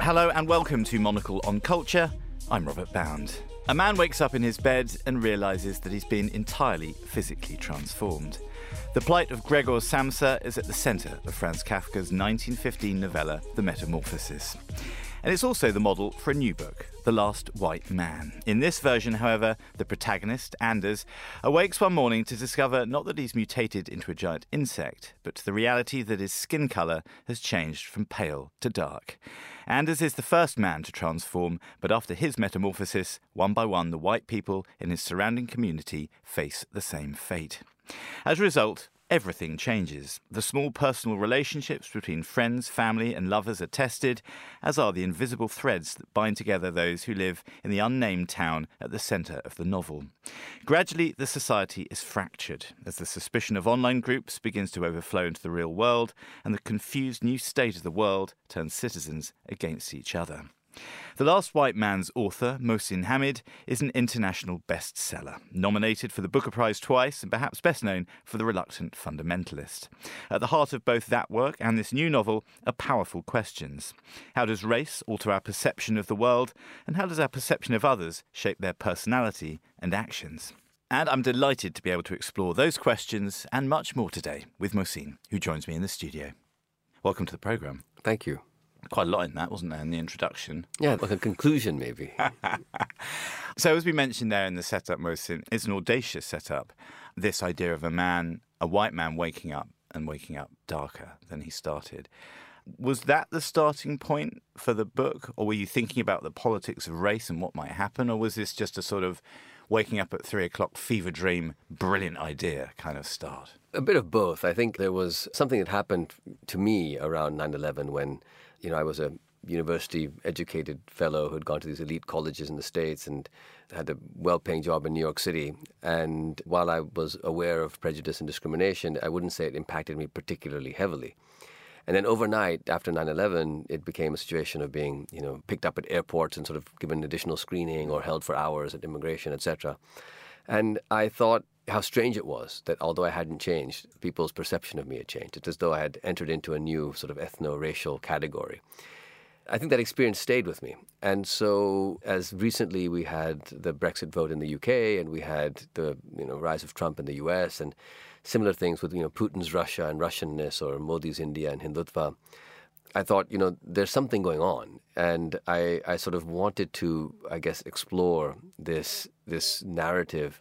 Hello and welcome to Monocle on Culture. I'm Robert Bound. A man wakes up in his bed and realizes that he's been entirely physically transformed. The plight of Gregor Samsa is at the center of Franz Kafka's 1915 novella, The Metamorphosis. And it's also the model for a new book, The Last White Man. In this version, however, the protagonist, Anders, awakes one morning to discover not that he's mutated into a giant insect, but the reality that his skin colour has changed from pale to dark. Anders is the first man to transform, but after his metamorphosis, one by one the white people in his surrounding community face the same fate. As a result, everything changes. The small personal relationships between friends, family, and lovers are tested, as are the invisible threads that bind together those who live in the unnamed town at the centre of the novel. Gradually, the society is fractured as the suspicion of online groups begins to overflow into the real world, and the confused new state of the world turns citizens against each other. The Last White Man's author, Mohsin Hamid, is an international bestseller, nominated for the Booker Prize twice and perhaps best known for The Reluctant Fundamentalist. At the heart of both that work and this new novel are powerful questions. How does race alter our perception of the world, and how does our perception of others shape their personality and actions? And I'm delighted to be able to explore those questions and much more today with Mohsin, who joins me in the studio. Welcome to the programme. Thank you. Quite a lot in that, wasn't there, in the introduction? Yeah, like a conclusion, maybe. so, as we mentioned there in the setup, Mohsin, it's an audacious setup. This idea of a man, a white man, waking up and waking up darker than he started. Was that the starting point for the book, or were you thinking about the politics of race and what might happen, or was this just a sort of waking up at three o'clock fever dream, brilliant idea kind of start? A bit of both. I think there was something that happened to me around 9 11 when you know, I was a university educated fellow who had gone to these elite colleges in the States and had a well paying job in New York City. And while I was aware of prejudice and discrimination, I wouldn't say it impacted me particularly heavily. And then overnight, after 9 11, it became a situation of being, you know, picked up at airports and sort of given additional screening or held for hours at immigration, etc. And I thought how strange it was that although I hadn't changed, people's perception of me had changed. It's as though I had entered into a new sort of ethno racial category. I think that experience stayed with me. And so, as recently we had the Brexit vote in the UK and we had the you know, rise of Trump in the US and similar things with you know, Putin's Russia and Russianness or Modi's India and Hindutva, I thought, you know, there's something going on. And I, I sort of wanted to, I guess, explore this, this narrative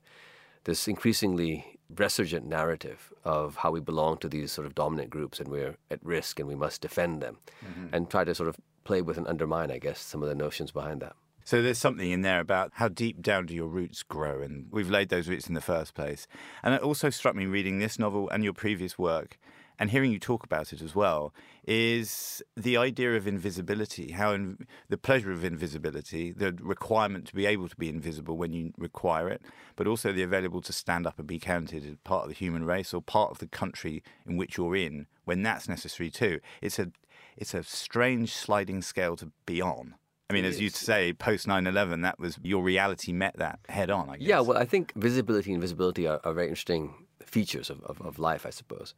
this increasingly resurgent narrative of how we belong to these sort of dominant groups and we're at risk and we must defend them mm-hmm. and try to sort of play with and undermine, I guess, some of the notions behind that. So there's something in there about how deep down do your roots grow, and we've laid those roots in the first place. And it also struck me reading this novel and your previous work and hearing you talk about it as well, is the idea of invisibility, how in, the pleasure of invisibility, the requirement to be able to be invisible when you require it, but also the available to stand up and be counted as part of the human race or part of the country in which you're in when that's necessary too. It's a it's a strange sliding scale to be on. I mean, as you say, post 9 11, that was your reality met that head on, I guess. Yeah, well, I think visibility and invisibility are, are very interesting features of, of, of life, I suppose.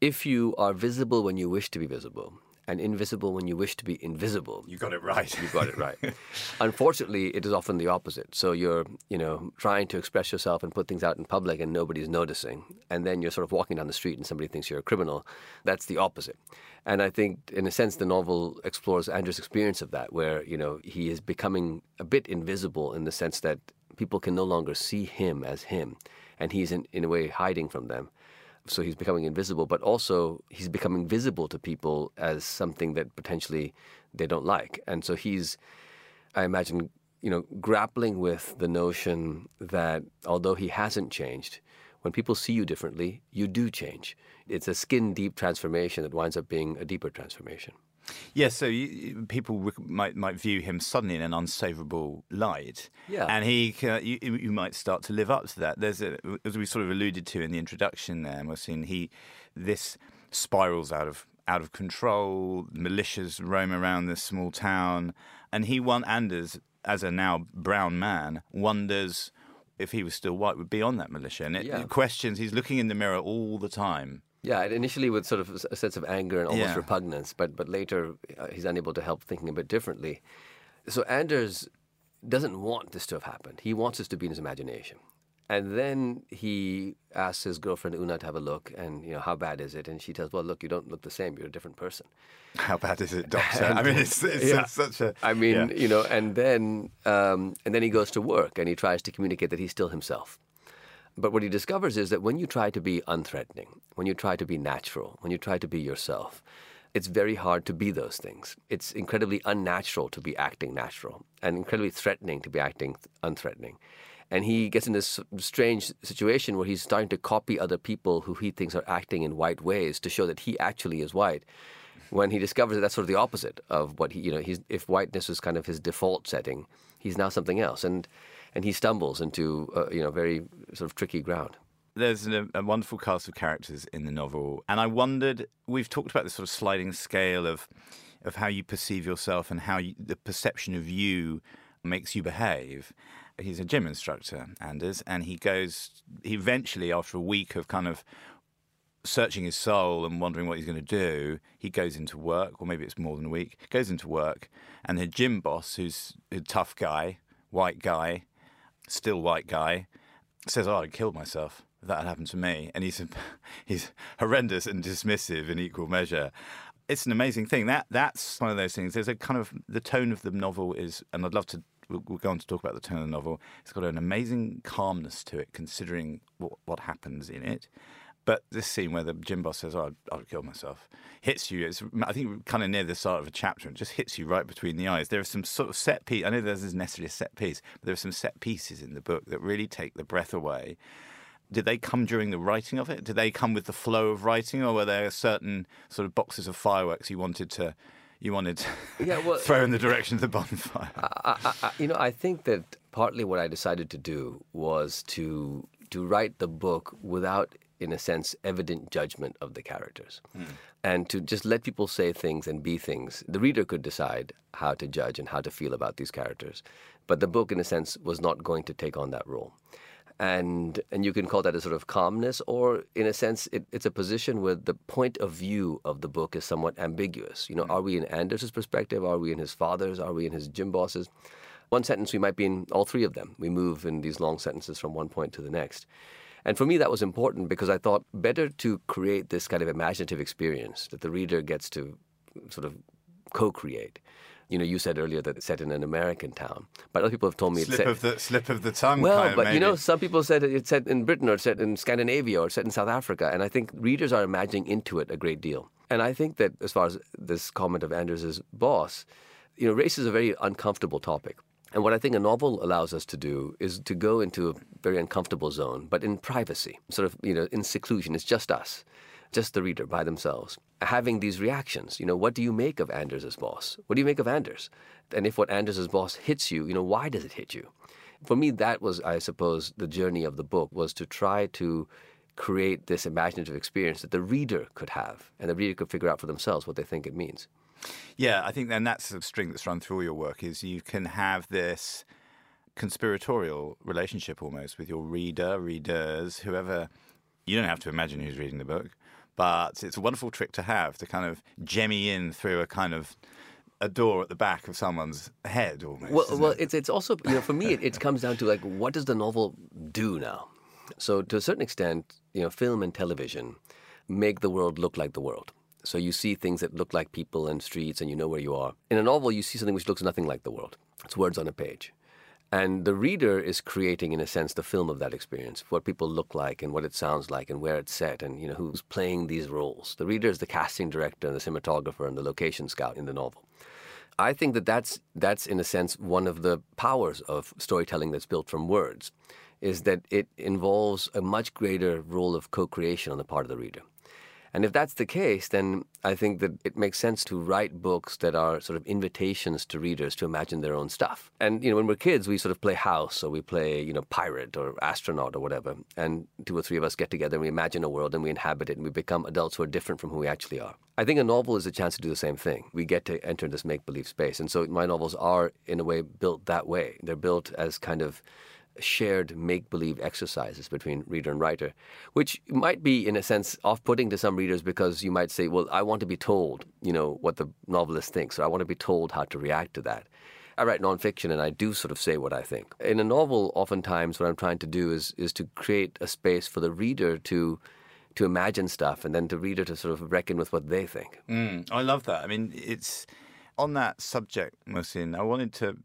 If you are visible when you wish to be visible, and invisible when you wish to be invisible. You got it right. You got it right. Unfortunately, it is often the opposite. So you're, you know, trying to express yourself and put things out in public and nobody's noticing. And then you're sort of walking down the street and somebody thinks you're a criminal. That's the opposite. And I think in a sense the novel explores Anders' experience of that where, you know, he is becoming a bit invisible in the sense that people can no longer see him as him and he's in, in a way hiding from them so he's becoming invisible, but also he's becoming visible to people as something that potentially they don't like. And so he's, I imagine, you know, grappling with the notion that although he hasn't changed, when people see you differently, you do change. It's a skin deep transformation that winds up being a deeper transformation. Yes, so you, people might might view him suddenly in an unsavourable light. Yeah, and he you, you might start to live up to that. There's a, as we sort of alluded to in the introduction there, Mohsin, he this spirals out of out of control. Militias roam around this small town, and he one Anders as a now brown man wonders if he was still white, would be on that militia. And it, Yeah. it questions, he's looking in the mirror all the time. Yeah, initially with sort of a sense of anger and almost Yeah. repugnance, but but later uh, he's unable to help thinking a bit differently. So Anders doesn't want this to have happened. He wants this to be in his imagination. And then he asks his girlfriend Una to have a look, and you know how bad is it? And she tells, "Well, look, you don't look the same. You're a different person." How bad is it, Doctor? I mean, it's, it's, Yeah. it's such a. I mean, yeah. you know, and then um, and then he goes to work and he tries to communicate that he's still himself. But what he discovers is that when you try to be unthreatening, when you try to be natural, when you try to be yourself, it's very hard to be those things. It's incredibly unnatural to be acting natural and incredibly threatening to be acting unthreatening. And he gets in this strange situation where he's starting to copy other people who he thinks are acting in white ways to show that he actually is white when he discovers that that's sort of the opposite of what he, you know, he's, if whiteness was kind of his default setting, he's now something else. And, and he stumbles into, uh, you know, very sort of tricky ground. There's a, a wonderful cast of characters in the novel, and I wondered. We've talked about this sort of sliding scale of of how you perceive yourself and how you, the perception of you makes you behave. He's a gym instructor, Anders, and he goes. He eventually, after a week of kind of searching his soul and wondering what he's going to do, he goes into work, or maybe it's more than a week. Goes into work, and the gym boss, who's a tough guy, white guy, still white guy, says, "Oh, I'd killed myself. If that had happened to me," and he's he's horrendous and dismissive in equal measure. It's an amazing thing. That that's one of those things. There's a kind of the tone of the novel is, and I'd love to. We'll, we'll go on to talk about the tone of the novel. It's got an amazing calmness to it, considering what what happens in it. But this scene where the gym boss says, "Oh, I'll kill myself," hits you. It's I think kind of near the start of a chapter. It just hits you right between the eyes. There are some sort of set piece. I know there's isn't necessarily a set piece, but there are some set pieces in the book that really take the breath away. Did they come during the writing of it? Did they come with the flow of writing, or were there certain sort of boxes of fireworks you wanted to, you wanted to Yeah, well- throw in the direction of the bonfire? I, I, I, you know, I think that partly what I decided to do was to to write the book without, in a sense, evident judgment of the characters, hmm. and to just let people say things and be things. The reader could decide how to judge and how to feel about these characters, but the book, in a sense, was not going to take on that role. And and you can call that a sort of calmness, or in a sense, it, it's a position where the point of view of the book is somewhat ambiguous. You know, hmm. are we in Anders's perspective? Are we in his father's? Are we in his gym boss's? One sentence, we might be in all three of them. We move in these long sentences from one point to the next. And for me, that was important because I thought better to create this kind of imaginative experience that the reader gets to sort of co create. You know, you said earlier that it's set in an American town, but other people have told me it's slip set. of the slip of the tongue. Well, kind of, but you know, some people said it's set in Britain or it's set in Scandinavia or it's set in South Africa, and I think readers are imagining into it a great deal. And I think that as far as this comment of Anders's boss, you know, race is a very uncomfortable topic. And what I think a novel allows us to do is to go into a very uncomfortable zone, but in privacy, sort of, you know, in seclusion. It's just us, just the reader by themselves, having these reactions. You know, what do you make of Anders's boss? What do you make of Anders? And if what Anders's boss hits you, you know, why does it hit you? For me, that was, I suppose, the journey of the book was to try to create this imaginative experience that the reader could have, and the reader could figure out for themselves what they think it means. Yeah, I think then that's the string that's run through all your work is you can have this conspiratorial relationship almost with your reader, readers, whoever. You don't have to imagine who's reading the book, but it's a wonderful trick to have to kind of jemmy in through a kind of a door at the back of someone's head almost. Well, well, it? it's it's also you know for me it, it comes down to like what does the novel do now? So to a certain extent, you know, film and television make the world look like the world. So you see things that look like people and streets, and you know where you are. In a novel, you see something which looks nothing like the world. It's words on a page. And the reader is creating, in a sense, the film of that experience, what people look like and what it sounds like and where it's set and, you know, who's playing these roles. The reader is the casting director and the cinematographer and the location scout in the novel. I think that that's, that's, in a sense, one of the powers of storytelling that's built from words, is that it involves a much greater role of co-creation on the part of the reader. And if that's the case, then I think that it makes sense to write books that are sort of invitations to readers to imagine their own stuff. And you know, when we're kids, we sort of play house or we play, you know, pirate or astronaut or whatever. And two or three of us get together and we imagine a world and we inhabit it and we become adults who are different from who we actually are. I think a novel is a chance to do the same thing. We get to enter this make-believe space. And so my novels are in a way built that way. They're built as kind of shared make believe exercises between reader and writer, which might be, in a sense, off putting to some readers because you might say, well, I want to be told, you know, what the novelist thinks, or I want to be told how to react to that. I write nonfiction and I do sort of say what I think. In a novel, oftentimes what I'm trying to do is is to create a space for the reader to to imagine stuff and then the reader to sort of reckon with what they think. Mm, I love that. I mean, it's on that subject, Mohsin. I wanted to.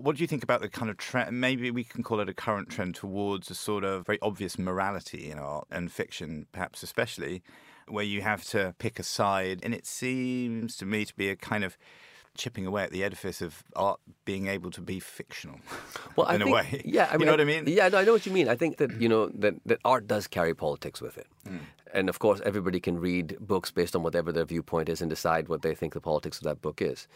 What do you think about the kind of trend? Maybe we can call it a current trend towards a sort of very obvious morality in art and fiction, perhaps especially, where you have to pick a side. And it seems to me to be a kind of chipping away at the edifice of art being able to be fictional. Well, in I a think, way, yeah, I mean, you know what I mean. Yeah, no, I know what you mean. I think that you know that, that art does carry politics with it, Hmm. and of course, everybody can read books based on whatever their viewpoint is and decide what they think the politics of that book is.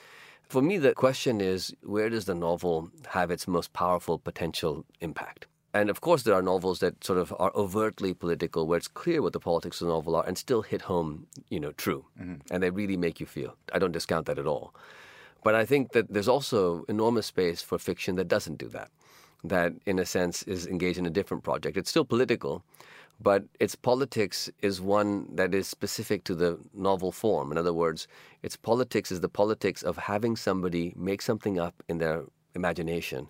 For me, the question is where does the novel have its most powerful potential impact? And of course, there are novels that sort of are overtly political, where it's clear what the politics of the novel are, and still hit home, you know, true, mm-hmm. and they really make you feel. I don't discount that at all. But I think that there's also enormous space for fiction that doesn't do that, that in a sense is engaged in a different project. It's still political, but its politics is one that is specific to the novel form. In other words, its politics is the politics of having somebody make something up in their imagination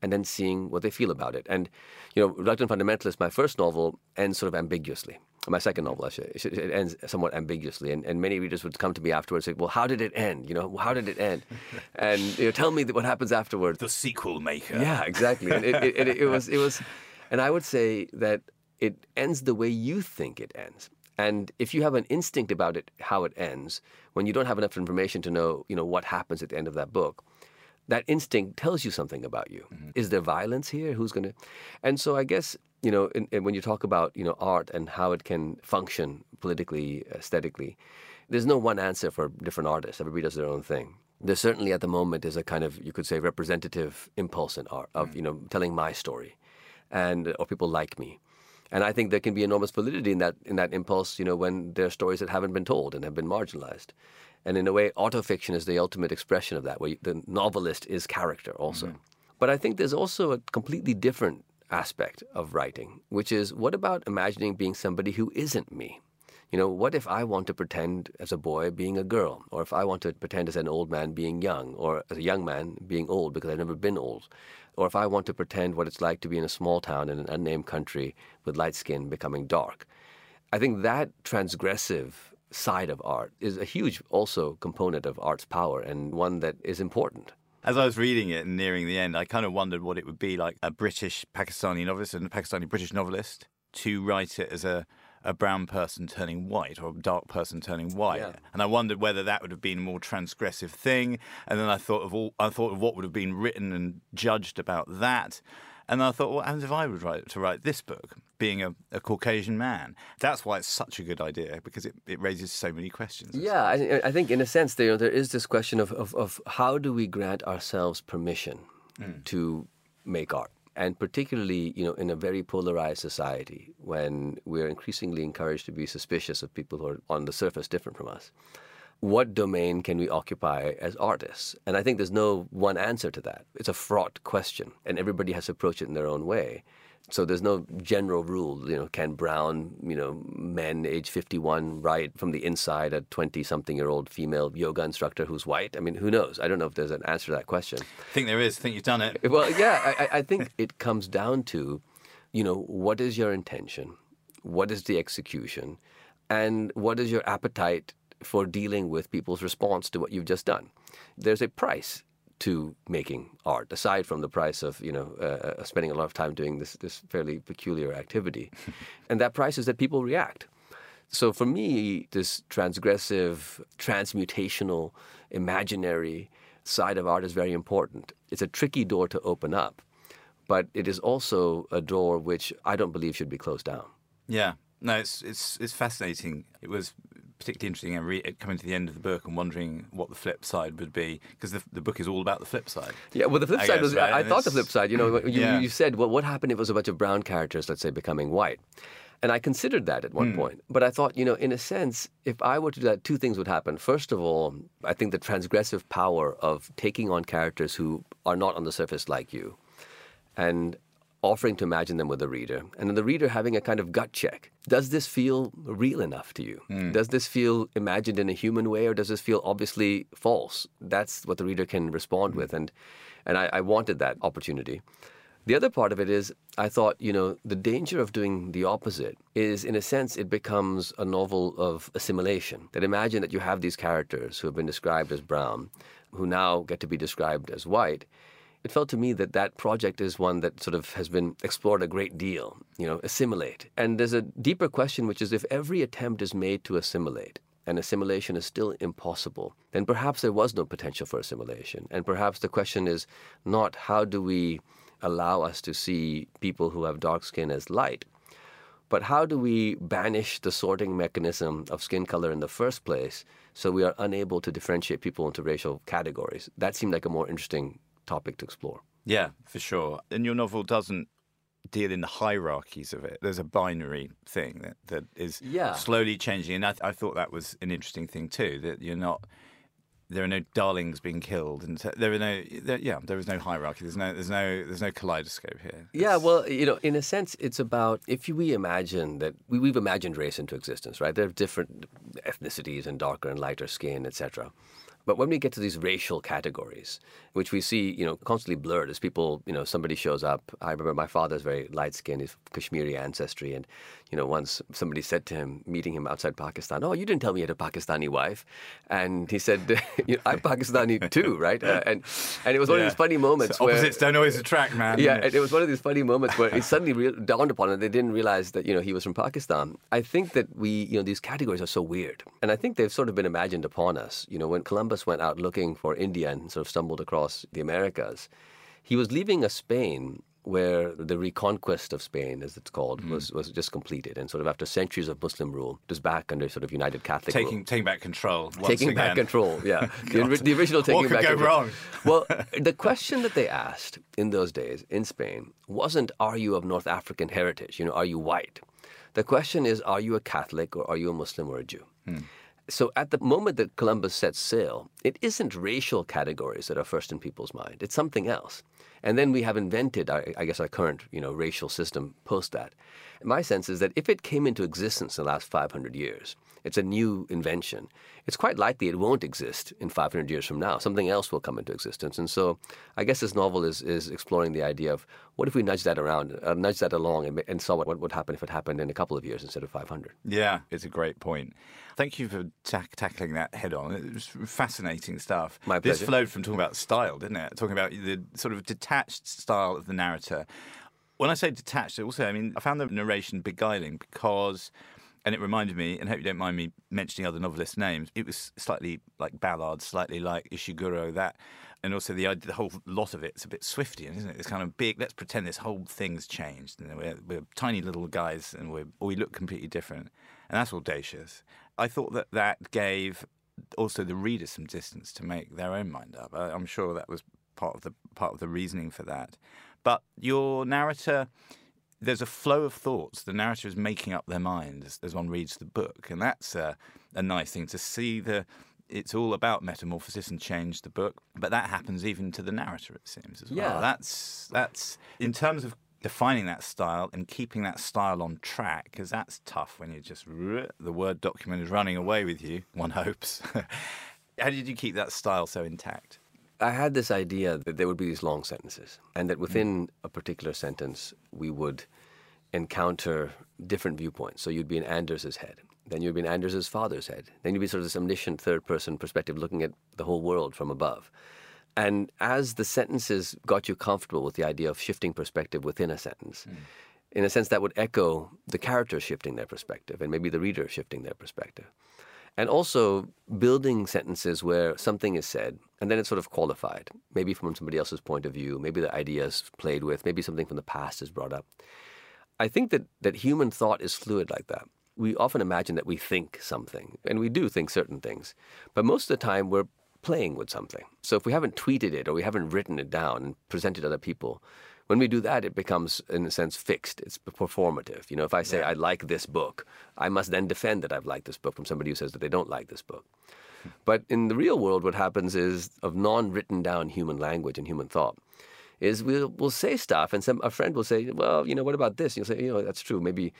and then seeing what they feel about it. And, you know, Reluctant Fundamentalist, my first novel, ends sort of ambiguously. My second novel, I should, it it ends somewhat ambiguously. And, and many readers would come to me afterwards and say, well, how did it end? You know, how did it end? and, you know, tell me what happens afterwards. The sequel maker. Yeah, exactly. And it, it, it, it was it was, and I would say that it ends the way you think it ends. And if you have an instinct about it, how it ends, when you don't have enough information to know, you know, what happens at the end of that book, that instinct tells you something about you. Mm-hmm. Is there violence here? Who's going to? And so I guess you know, in, in when you talk about you know art and how it can function politically, aesthetically, there's no one answer for different artists. Everybody does their own thing. There certainly at the moment is a kind of you could say representative impulse in art of mm. you know telling my story, and or people like me. And I think there can be enormous validity in that in that impulse, you know, when there are stories that haven't been told and have been marginalized. And in a way, autofiction is the ultimate expression of that, where you, the novelist is character also. Mm-hmm. But I think there's also a completely different aspect of writing, which is what about imagining being somebody who isn't me? You know, what if I want to pretend as a boy being a girl, or if I want to pretend as an old man being young, or as a young man being old because I've never been old, or if I want to pretend what it's like to be in a small town in an unnamed country with light skin becoming dark? I think that transgressive side of art is a huge also component of art's power and one that is important. As I was reading it and nearing the end, I kind of wondered what it would be like a British Pakistani novelist and a Pakistani British novelist to write it as a, a brown person turning white or a dark person turning white. Yeah. And I wondered whether that would have been a more transgressive thing. And then I thought of all I thought of what would have been written and judged about that. And I thought, well, and if I would write to write this book, being a, a Caucasian man, that's why it's such a good idea because it, it raises so many questions. Yeah, I, I think in a sense there, there is this question of, of, of how do we grant ourselves permission hmm. to make art? And particularly, you know, in a very polarized society when we're increasingly encouraged to be suspicious of people who are on the surface different from us. What domain can we occupy as artists? And I think there's no one answer to that. It's a fraught question, and everybody has to approach it in their own way. So there's no general rule. You know, can brown, you know, men age 51 write from the inside a 20-something-year-old female yoga instructor who's white? I mean, who knows? I don't know if there's an answer to that question. I think there is. I think you've done it. Well, yeah, I, I- I think it comes down to, you know, what is your intention, what is the execution, and what is your appetite for dealing with people's response to what you've just done. There's a price to making art, aside from the price of you know uh, uh, spending a lot of time doing this this fairly peculiar activity, and that price is that people react. So for me, this transgressive, transmutational, imaginary side of art is very important. It's a tricky door to open up, but it is also a door which I don't believe should be closed down. Yeah, no, it's it's it's fascinating. It was particularly interesting and re- uh, coming to the end of the book and wondering what the flip side would be because the, the book is all about the flip side. Yeah, well, the flip I side guess, was, right? I, I thought the flip side, you know, you, Yeah. you said, well, what happened if it was a bunch of brown characters, let's say, becoming white? And I considered that at one hmm. point. But I thought, you know, in a sense, if I were to do that, two things would happen. First of all, I think the transgressive power of taking on characters who are not on the surface like you and offering to imagine them with the reader, and then the reader having a kind of gut check. Does this feel real enough to you? Mm. Does this feel imagined in a human way, or does this feel obviously false? That's what the reader can respond mm. with, and and I, I wanted that opportunity. The other part of it is, I thought, you know, the danger of doing the opposite is, in a sense, it becomes a novel of assimilation. That imagine that you have these characters who have been described as brown, who now get to be described as white. It felt to me that that project is one that sort of has been explored a great deal, you know, assimilate. And there's a deeper question, which is if every attempt is made to assimilate, and assimilation is still impossible, then perhaps there was no potential for assimilation. And perhaps the question is not how do we allow us to see people who have dark skin as light. But how do we banish the sorting mechanism of skin color in the first place so we are unable to differentiate people into racial categories? That seemed like a more interesting topic to explore. Yeah, for sure. And your novel doesn't deal in the hierarchies of it. There's a binary thing that, that is yeah. slowly changing. And I, I thought that was an interesting thing too, that you're not there are no darlings being killed, and there are no, there, yeah, there is no hierarchy. There's no, there's no, there's no kaleidoscope here. It's... Yeah, well, you know, in a sense, it's about if we imagine that we, we've imagined race into existence, right? There are different ethnicities and darker and lighter skin, etc. But when we get to these racial categories, which we see, you know, constantly blurred as people, you know, somebody shows up. I remember my father's very light skinned, he's Kashmiri ancestry. And, you know, once somebody said to him, meeting him outside Pakistan, Oh, you didn't tell me you had a Pakistani wife. And he said, you know, I'm Pakistani too, right? Uh, and and it was one yeah. of these funny moments so where. Opposites don't always attract, man. Yeah, and it was one of these funny moments where it suddenly re- dawned upon them they didn't realize that, you know, he was from Pakistan. I think that we, you know, these categories are so weird. And I think they've sort of been imagined upon us. You know, when Columbus went out looking for India and sort of stumbled across the Americas, he was leaving a Spain where the reconquest of Spain, as it's called, mm. was, was just completed. And sort of after centuries of Muslim rule, was back under sort of United Catholic taking, rule. Taking back control. taking again. back control, yeah. the, the, original taking what could back go control. wrong? well, the question that they asked in those days in Spain wasn't, are you of North African heritage? You know, are you white? The question is, are you a Catholic or are you a Muslim or a Jew? Hmm. So at the moment that Columbus sets sail, it isn't racial categories that are first in people's mind. It's something else. And then we have invented, I guess, our current you know, racial system post that. My sense is that if it came into existence in the last 500 years, it's a new invention. It's quite likely it won't exist in 500 years from now. Something else will come into existence. And so I guess this novel is, is exploring the idea of what if we nudge that around, uh, nudge that along and, and saw what, what would happen if it happened in a couple of years instead of 500. Yeah, it's a great point. Thank you for ta- tackling that head on. It was fascinating stuff. My pleasure. This flowed from talking about style, didn't it? Talking about the sort of detached style of the narrator. When I say detached, also, I mean, I found the narration beguiling because and it reminded me, and I hope you don't mind me mentioning other novelists' names. It was slightly like Ballard, slightly like Ishiguro. That, and also the the whole lot of it's a bit Swiftian, isn't it? It's kind of big. Let's pretend this whole thing's changed. Know, we're, we're tiny little guys, and we we look completely different, and that's audacious. I thought that that gave also the reader some distance to make their own mind up. I, I'm sure that was part of the part of the reasoning for that. But your narrator there's a flow of thoughts. The narrator is making up their mind as, as one reads the book, and that's a, a nice thing to see. The it's all about metamorphosis and change. The book, but that happens even to the narrator. It seems as well. Yeah, that's that's in terms of defining that style and keeping that style on track because that's tough when you're just the word document is running away with you. One hopes. How did you keep that style so intact? I had this idea that there would be these long sentences, and that within a particular sentence, we would encounter different viewpoints. So you'd be in Anders's head, then you'd be in Anders's father's head, then you'd be sort of this omniscient third person perspective looking at the whole world from above. And as the sentences got you comfortable with the idea of shifting perspective within a sentence, mm. in a sense that would echo the characters shifting their perspective and maybe the reader shifting their perspective. And also building sentences where something is said and then it's sort of qualified, maybe from somebody else's point of view, maybe the idea is played with, maybe something from the past is brought up. I think that, that human thought is fluid like that. We often imagine that we think something, and we do think certain things, but most of the time we're playing with something. So if we haven't tweeted it or we haven't written it down and presented to other people, when we do that, it becomes, in a sense, fixed. It's performative. You know, if I say yeah. I like this book, I must then defend that I've liked this book from somebody who says that they don't like this book. Hmm. But in the real world, what happens is of non-written down human language and human thought is we'll, we'll say stuff and some a friend will say, well, you know, what about this? And you'll say, you know, that's true. Maybe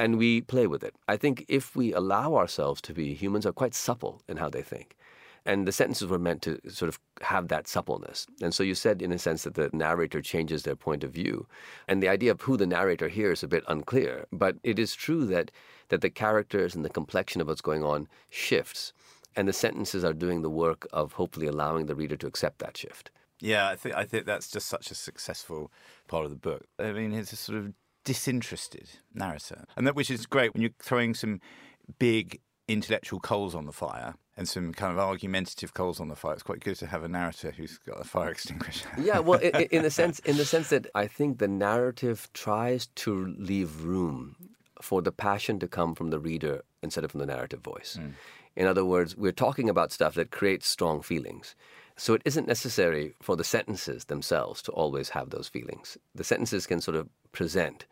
and we play with it. I think if we allow ourselves to be, humans are quite supple in how they think. And the sentences were meant to sort of have that suppleness. And so you said, in a sense, that the narrator changes their point of view. And the idea of who the narrator here is a bit unclear. But it is true that, that the characters and the complexion of what's going on shifts. And the sentences are doing the work of hopefully allowing the reader to accept that shift. Yeah, I think I think that's just such a successful part of the book. I mean, it's a sort of disinterested narrator, and that which is great when you're throwing some big intellectual coals on the fire and some kind of argumentative coals on the fire. It's quite good to have a narrator who's got a fire extinguisher. yeah, well, in, in the sense, in the sense that I think the narrative tries to leave room for the passion to come from the reader instead of from the narrative voice. Mm. In other words, we're talking about stuff that creates strong feelings. So it isn't necessary for the sentences themselves to always have those feelings. The sentences can sort of present.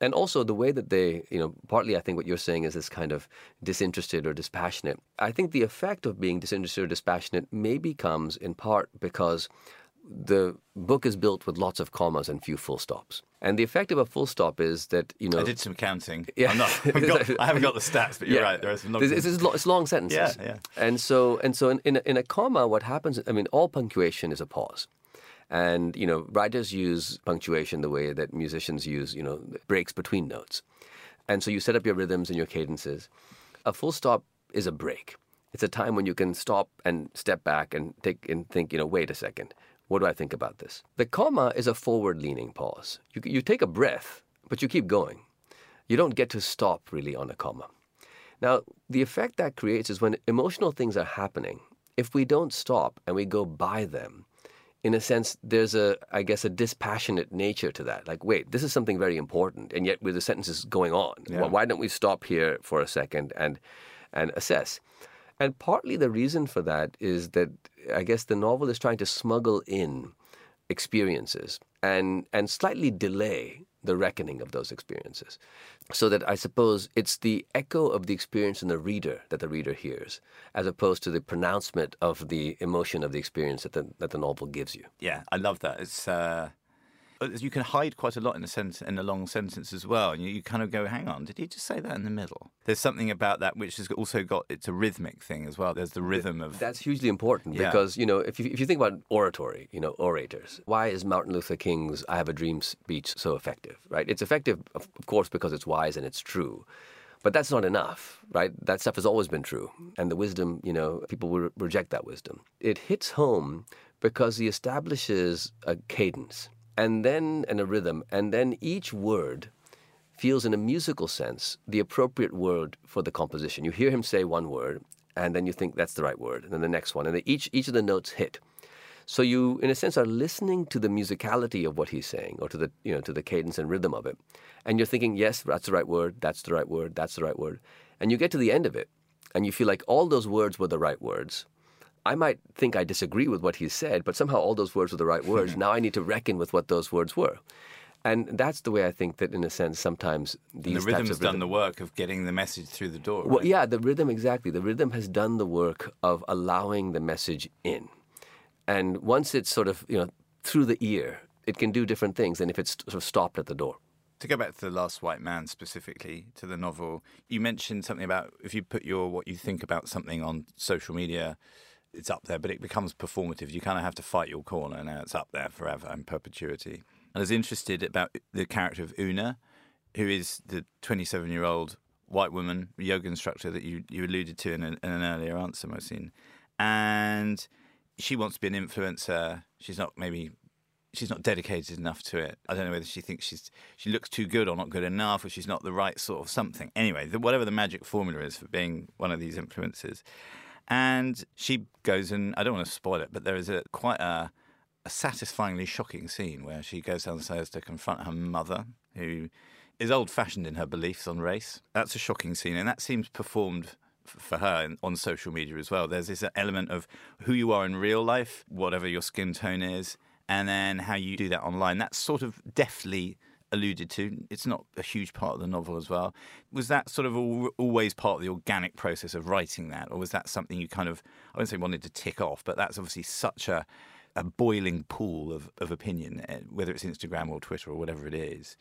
And also the way that they, you know, partly I think what you're saying is this kind of disinterested or dispassionate. I think the effect of being disinterested or dispassionate maybe comes in part because the book is built with lots of commas and few full stops. And the effect of a full stop is that you know. I did some counting. Yeah, I'm not, got, i haven't got the stats, but you're yeah. right. There are some long. It's, it's, it's, long sentences. Yeah, yeah. And so and so in, in a, in a comma, what happens? I mean, all punctuation is a pause. And you know, writers use punctuation the way that musicians use you know breaks between notes. And so you set up your rhythms and your cadences. A full stop is a break. It's a time when you can stop and step back and take and think. You know, wait a second what do I think about this? The comma is a forward leaning pause. You, you take a breath, but you keep going. You don't get to stop really on a comma. Now, the effect that creates is when emotional things are happening, if we don't stop and we go by them, in a sense, there's a, I guess, a dispassionate nature to that. Like, wait, this is something very important, and yet with the sentences going on, yeah. well, why don't we stop here for a second and and assess? And partly the reason for that is that I guess the novel is trying to smuggle in experiences and and slightly delay the reckoning of those experiences. So that I suppose it's the echo of the experience in the reader that the reader hears, as opposed to the pronouncement of the emotion of the experience that the, that the novel gives you. Yeah, I love that. It's uh, Uh, you can hide quite a lot in a sentence in a long sentence as well, and you, you, kind of go, "Hang on, did he just say that in the middle?" There's something about that which has also got it's a rhythmic thing as well. There's the rhythm of that's hugely important yeah. because you know if you if you think about oratory, you know orators, why is Martin Luther King's "I Have a Dream" speech so effective? Right? It's effective, of course, because it's wise and it's true. But that's not enough, right? That stuff has always been true. And the wisdom, you know, people will reject that wisdom. It hits home because he establishes a cadence and then and a rhythm, and then each word feels in a musical sense the appropriate word for the composition. You hear him say one word, and then you think that's the right word, and then the next one, and each each of the notes hit. So you, in a sense, are listening to the musicality of what he's saying, or to the you know to the cadence and rhythm of it, and you're thinking, yes, that's the right word, that's the right word, that's the right word, and you get to the end of it, and you feel like all those words were the right words, I might think I disagree with what he said, but somehow all those words were the right words. now I need to reckon with what those words were. And that's the way I think that, in a sense, sometimes these and the rhythm's done the work of getting the message through the door. Well, yeah, the rhythm exactly. The rhythm has done the work of allowing the message in, and once it's sort of you know through the ear, it can do different things than if it's sort of stopped at the door. To go back to the Last White Man specifically to the novel, you mentioned something about if you put your what you think about something on social media it's up there, but it becomes performative. You kind of have to fight your corner. Now it's up there forever in perpetuity. I was interested about the character of Una, who is the 27 year old white woman yoga instructor that you, you alluded to in, a, in an earlier answer, Mohsin. And she wants to be an influencer. She's not maybe she's not dedicated enough to it. I don't know whether she thinks she's she looks too good or not good enough, or she's not the right sort of something. Anyway, the, whatever the magic formula is for being one of these influencers, and she goes and I don't want to spoil it, but there is a quite a, a satisfyingly shocking scene where she goes downstairs to confront her mother, who is old fashioned in her beliefs on race. That's a shocking scene, and that seems performed for her on social media as well. There's this element of who you are in real life, whatever your skin tone is, and then how you do that online. That's sort of deftly alluded to. It's not a huge part of the novel as well. Was that sort of always part of the organic process of writing that, or was that something you kind of, I wouldn't say wanted to tick off, but that's obviously such a a boiling pool of, of opinion, eh, whether it's Instagram or Twitter or whatever it is.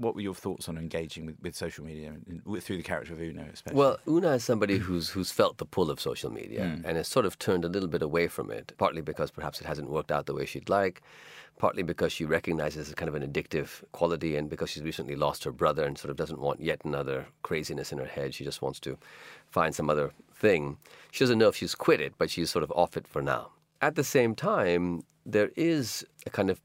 What were your thoughts on engaging with, with social media through the character of Una, especially? Well, Una is somebody who's who's felt the pull of social media mm. and has sort of turned a little bit away from it, partly because perhaps it hasn't worked out the way she'd like, partly because she recognizes a kind of an addictive quality and because she's recently lost her brother and sort of doesn't want yet another craziness in her head. She just wants to find some other thing. She doesn't know if she's quit it, but she's sort of off it for now. At the same time, there is a kind of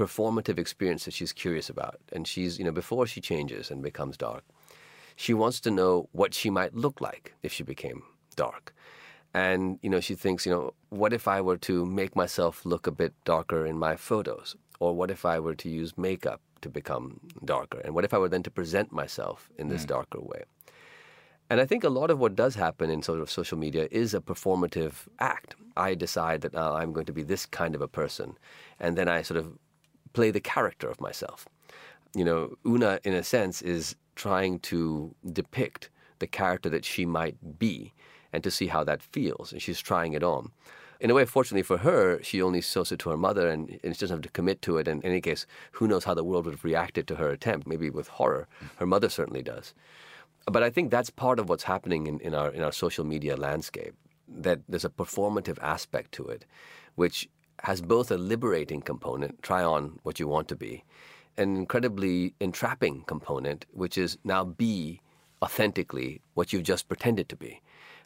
performative experience that she's curious about. And she's, you know, before she changes and becomes dark, she wants to know what she might look like if she became dark. And, you know, she thinks, you know, what if I were to make myself look a bit darker in my photos? Or what if I were to use makeup to become darker? And what if I were then to present myself in this mm. darker way? And I think a lot of what does happen in sort of social media is a performative act. I decide that uh, I'm going to be this kind of a person, and then I sort of play the character of myself. You know, Una, in a sense, is trying to depict the character that she might be and to see how that feels. And she's trying it on. In a way, fortunately for her, she only shows it to her mother and, and she doesn't have to commit to it. And in any case, who knows how the world would have reacted to her attempt, maybe with horror. Her mother certainly does. But I think that's part of what's happening in, in, our, in our social media landscape, that there's a performative aspect to it, which has both a liberating component, try on what you want to be, an incredibly entrapping component, which is now be authentically what you've just pretended to be.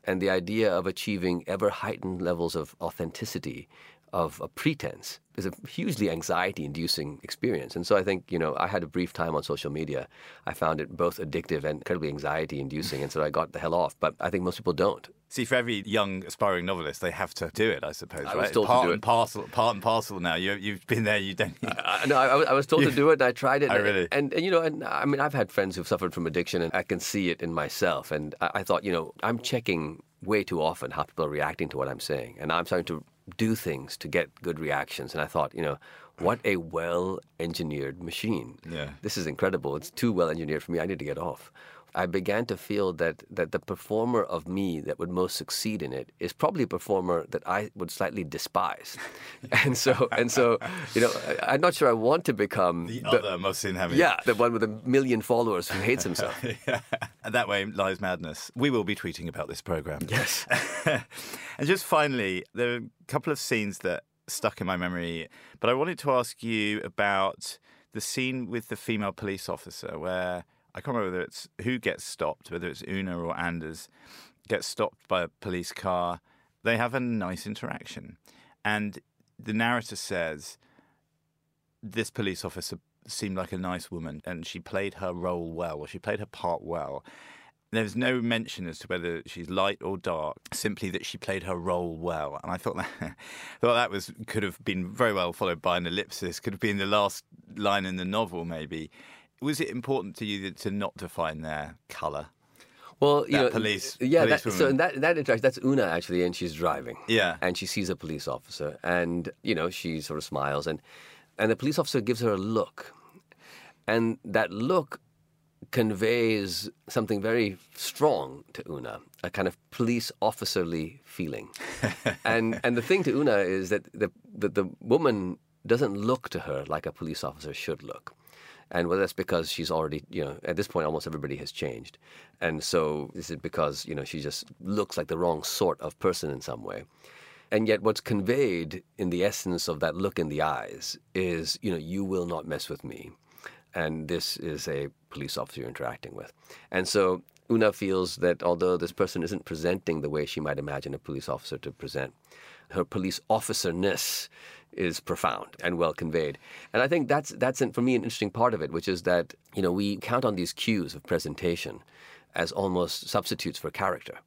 And the idea of achieving ever heightened levels of authenticity of a pretense is a hugely anxiety inducing experience. And so I think, you know, I had a brief time on social media. I found it both addictive and incredibly anxiety inducing. And so I got the hell off. But I think most people don't. See, for every young aspiring novelist, they have to do it, I suppose. I was right? told part to do and Parcel, part and parcel now. You, you've been there, you don't. I, no, I, I, was told to do it and I tried it. I oh, really? And, and, you know, and I mean, I've had friends who've suffered from addiction and I can see it in myself. And I, I thought, you know, I'm checking way too often how people are reacting to what I'm saying. And I'm starting to do things to get good reactions. And I thought, you know, what a well engineered machine. Yeah. This is incredible. It's too well engineered for me. I need to get off. I began to feel that, that the performer of me that would most succeed in it is probably a performer that I would slightly despise. and so, and so, you know, I, am not sure I want to become the, the other Mohsin Hamid. Yeah, the one with a million followers who hates himself. yeah. And that way lies madness. We will be tweeting about this program. Yes. and just finally, there are a couple of scenes that stuck in my memory, but I wanted to ask you about the scene with the female police officer where I can't remember whether it's who gets stopped, whether it's Una or Anders, gets stopped by a police car. They have a nice interaction. And the narrator says this police officer seemed like a nice woman and she played her role well, or she played her part well. There's no mention as to whether she's light or dark, simply that she played her role well. And I thought that, thought that was could have been very well followed by an ellipsis, could have been the last line in the novel, maybe was it important to you to not define their colour? Well, you know, police, yeah. Police that, so in that that interaction, that's Una actually, and she's driving. Yeah, and she sees a police officer, and you know, she sort of smiles, and and the police officer gives her a look, and that look conveys something very strong to Una, a kind of police officerly feeling. and and the thing to Una is that the, the the woman doesn't look to her like a police officer should look and whether that's because she's already, you know, at this point, almost everybody has changed. And so is it because, you know, she just looks like the wrong sort of person in some way? And yet, what's conveyed in the essence of that look in the eyes is, you know, you will not mess with me. And this is a police officer you're interacting with. And so Una feels that although this person isn't presenting the way she might imagine a police officer to present, her police officerness is profound and well conveyed. And I think that's that's for me an interesting part of it, which is that you know we count on these cues of presentation as almost substitutes for character.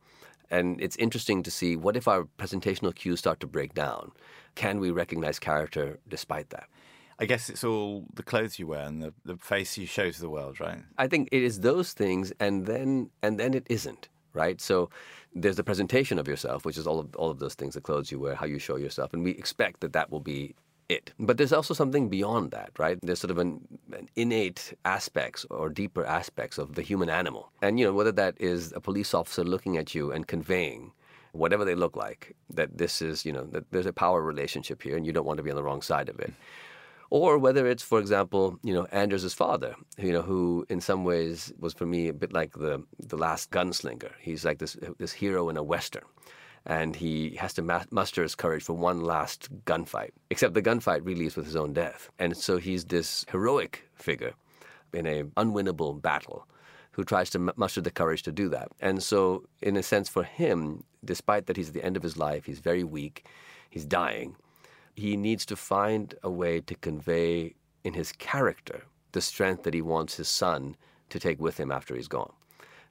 And it's interesting to see what if our presentational cues start to break down? Can we recognize character despite that? I guess it's all the clothes you wear and the, the face you show to the world, right? I think it is those things and then and then it isn't right? So there's the presentation of yourself, which is all of all of those things: the clothes you wear, how you show yourself, and we expect that that will be it. But there's also something beyond that, right? There's sort of an, an, innate aspects or deeper aspects of the human animal, and you know whether that is a police officer looking at you and conveying whatever they look like, that this is, you know, that there's a power relationship here and you don't want to be on the wrong side of it. Or whether it's, for example, you know, Anders' father, you know, who in some ways was for me a bit like the the last gunslinger. He's like this this hero in a western and he has to ma- muster his courage for one last gunfight. Except the gunfight really is with his own death, and so he's this heroic figure in a unwinnable battle who tries to muster the courage to do that. And so, in a sense, for him, despite that he's at the end of his life, he's very weak, he's dying, he needs to find a way to convey in his character the strength that he wants his son to take with him after he's gone.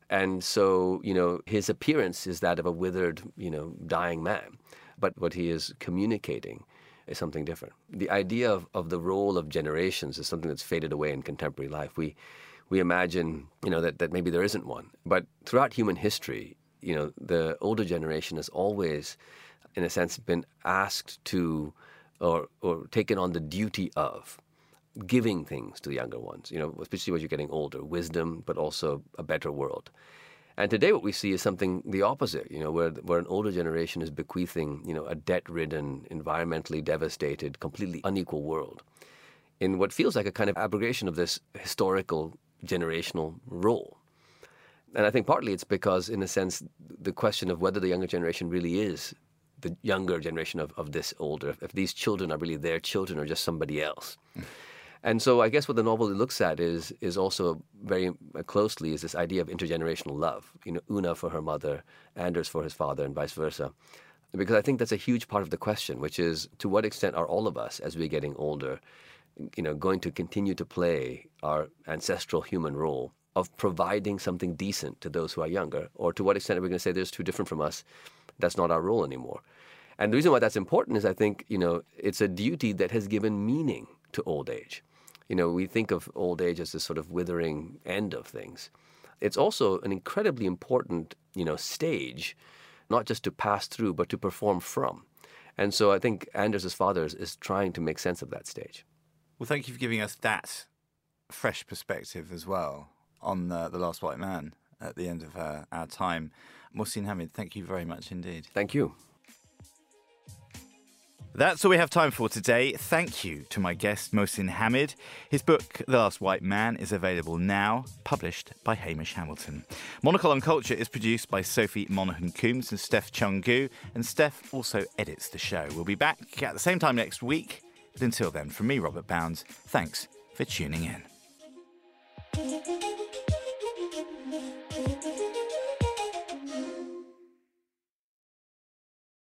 And so, you know, his appearance is that of a withered, you know, dying man. But what he is communicating is something different. The idea of, of the role of generations is something that's faded away in contemporary life. We we imagine, you know, that, that maybe there isn't one. But throughout human history, you know, the older generation has always, in a sense, been asked to or or taken on the duty of giving things to the younger ones, you know, especially as you're getting older, wisdom, but also a better world. And today, what we see is something the opposite, you know, where, where an older generation is bequeathing, you know, a debt ridden, environmentally devastated, completely unequal world in what feels like a kind of abrogation of this historical generational role. And I think partly it's because, in a sense, the question of whether the younger generation really is the younger generation of, of this older, if, these children are really their children or just somebody else. And so I guess what the novel looks at is is also very uh, closely is this idea of intergenerational love. You know, Oona for her mother, Anders for his father, and vice versa. Because I think that's a huge part of the question, which is to what extent are all of us, as we're getting older, you know, going to continue to play our ancestral human role of providing something decent to those who are younger, or to what extent are we going to say they're too different from us, that's not our role anymore. And the reason why that's important is I think, you know, it's a duty that has given meaning to old age. You know, we think of old age as this sort of withering end of things. It's also an incredibly important, you know, stage, not just to pass through, but to perform from. And so I think Anders' father is, is trying to make sense of that stage. Well, thank you for giving us that fresh perspective as well on the, the Last White Man at the end of our time. Mohsin Hamid, thank you very much indeed. Thank you. That's all we have time for today. Thank you to my guest, Mohsin Hamid. His book, The Last White Man, is available now, published by Hamish Hamilton. Monocle on Culture is produced by Sophie Monaghan Coombs and Steph Chungu, and Steph also edits the show. We'll be back at the same time next week. But until then, from me, Robert Bounds, thanks for tuning in.